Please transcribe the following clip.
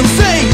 don't say.